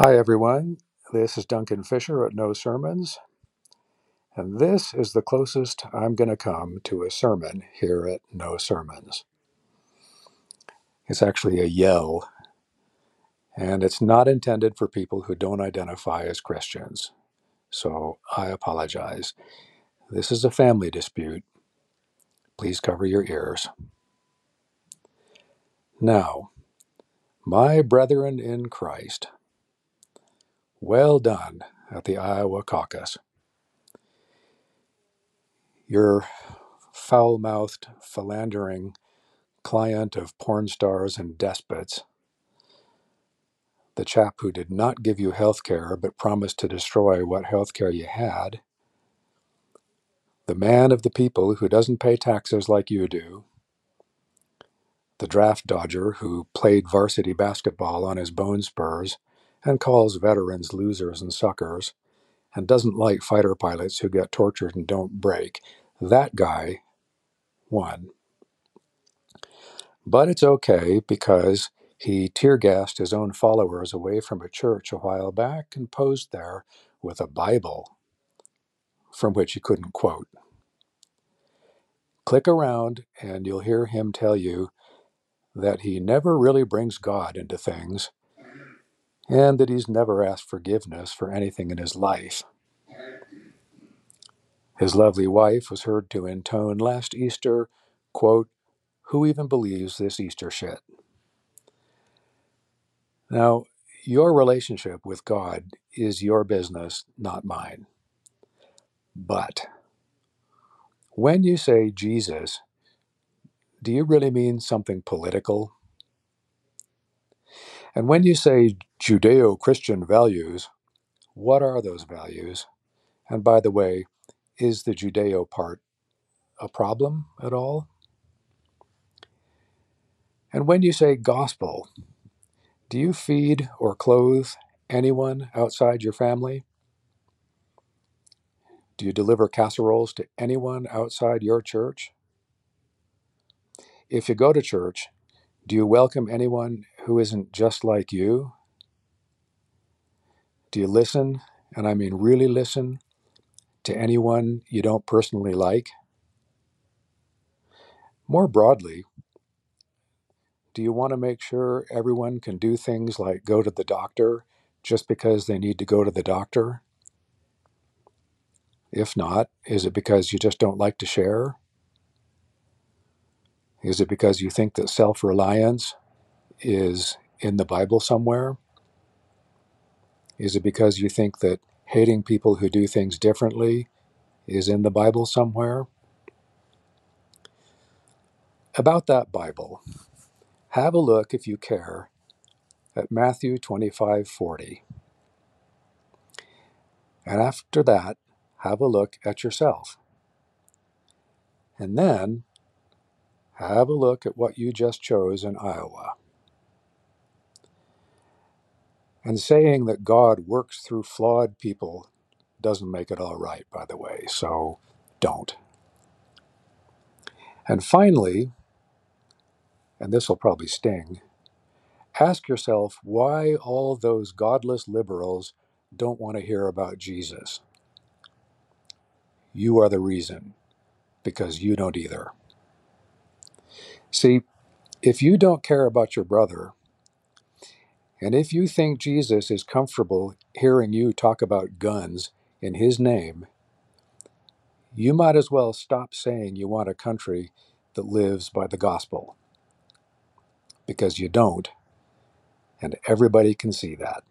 Hi, everyone. This is Duncan Fisher at No Sermons, and this is the closest I'm going to come to a sermon here at No Sermons. It's actually a yell, and it's not intended for people who don't identify as Christians. So I apologize. This is a family dispute. Please cover your ears. Now, my brethren in Christ, well done at the Iowa caucus. Your foul mouthed, philandering, client of porn stars and despots, the chap who did not give you health care but promised to destroy what health care you had, the man of the people who doesn't pay taxes like you do, the draft dodger who played varsity basketball on his bone spurs and calls veterans losers and suckers, and doesn't like fighter pilots who get tortured and don't break, that guy won. But it's okay because he tear gassed his own followers away from a church a while back and posed there with a Bible from which he couldn't quote. Click around and you'll hear him tell you that he never really brings God into things and that he's never asked forgiveness for anything in his life. His lovely wife was heard to intone last Easter, quote, Who even believes this Easter shit? Now, your relationship with God is your business, not mine. But when you say Jesus, do you really mean something political? And when you say Judeo Christian values, what are those values? And by the way, is the Judeo part a problem at all? And when you say gospel, do you feed or clothe anyone outside your family? Do you deliver casseroles to anyone outside your church? If you go to church, do you welcome anyone who isn't just like you? Do you listen, and I mean really listen, to anyone you don't personally like? More broadly, do you want to make sure everyone can do things like go to the doctor just because they need to go to the doctor? If not, is it because you just don't like to share? Is it because you think that self reliance is in the Bible somewhere? Is it because you think that hating people who do things differently is in the Bible somewhere? About that Bible, have a look if you care at Matthew 25:40. And after that, have a look at yourself. And then have a look at what you just chose in Iowa. And saying that God works through flawed people doesn't make it all right, by the way, so don't. And finally, and this will probably sting, ask yourself why all those godless liberals don't want to hear about Jesus. You are the reason, because you don't either. See, if you don't care about your brother, and if you think Jesus is comfortable hearing you talk about guns in his name, you might as well stop saying you want a country that lives by the gospel, because you don't, and everybody can see that.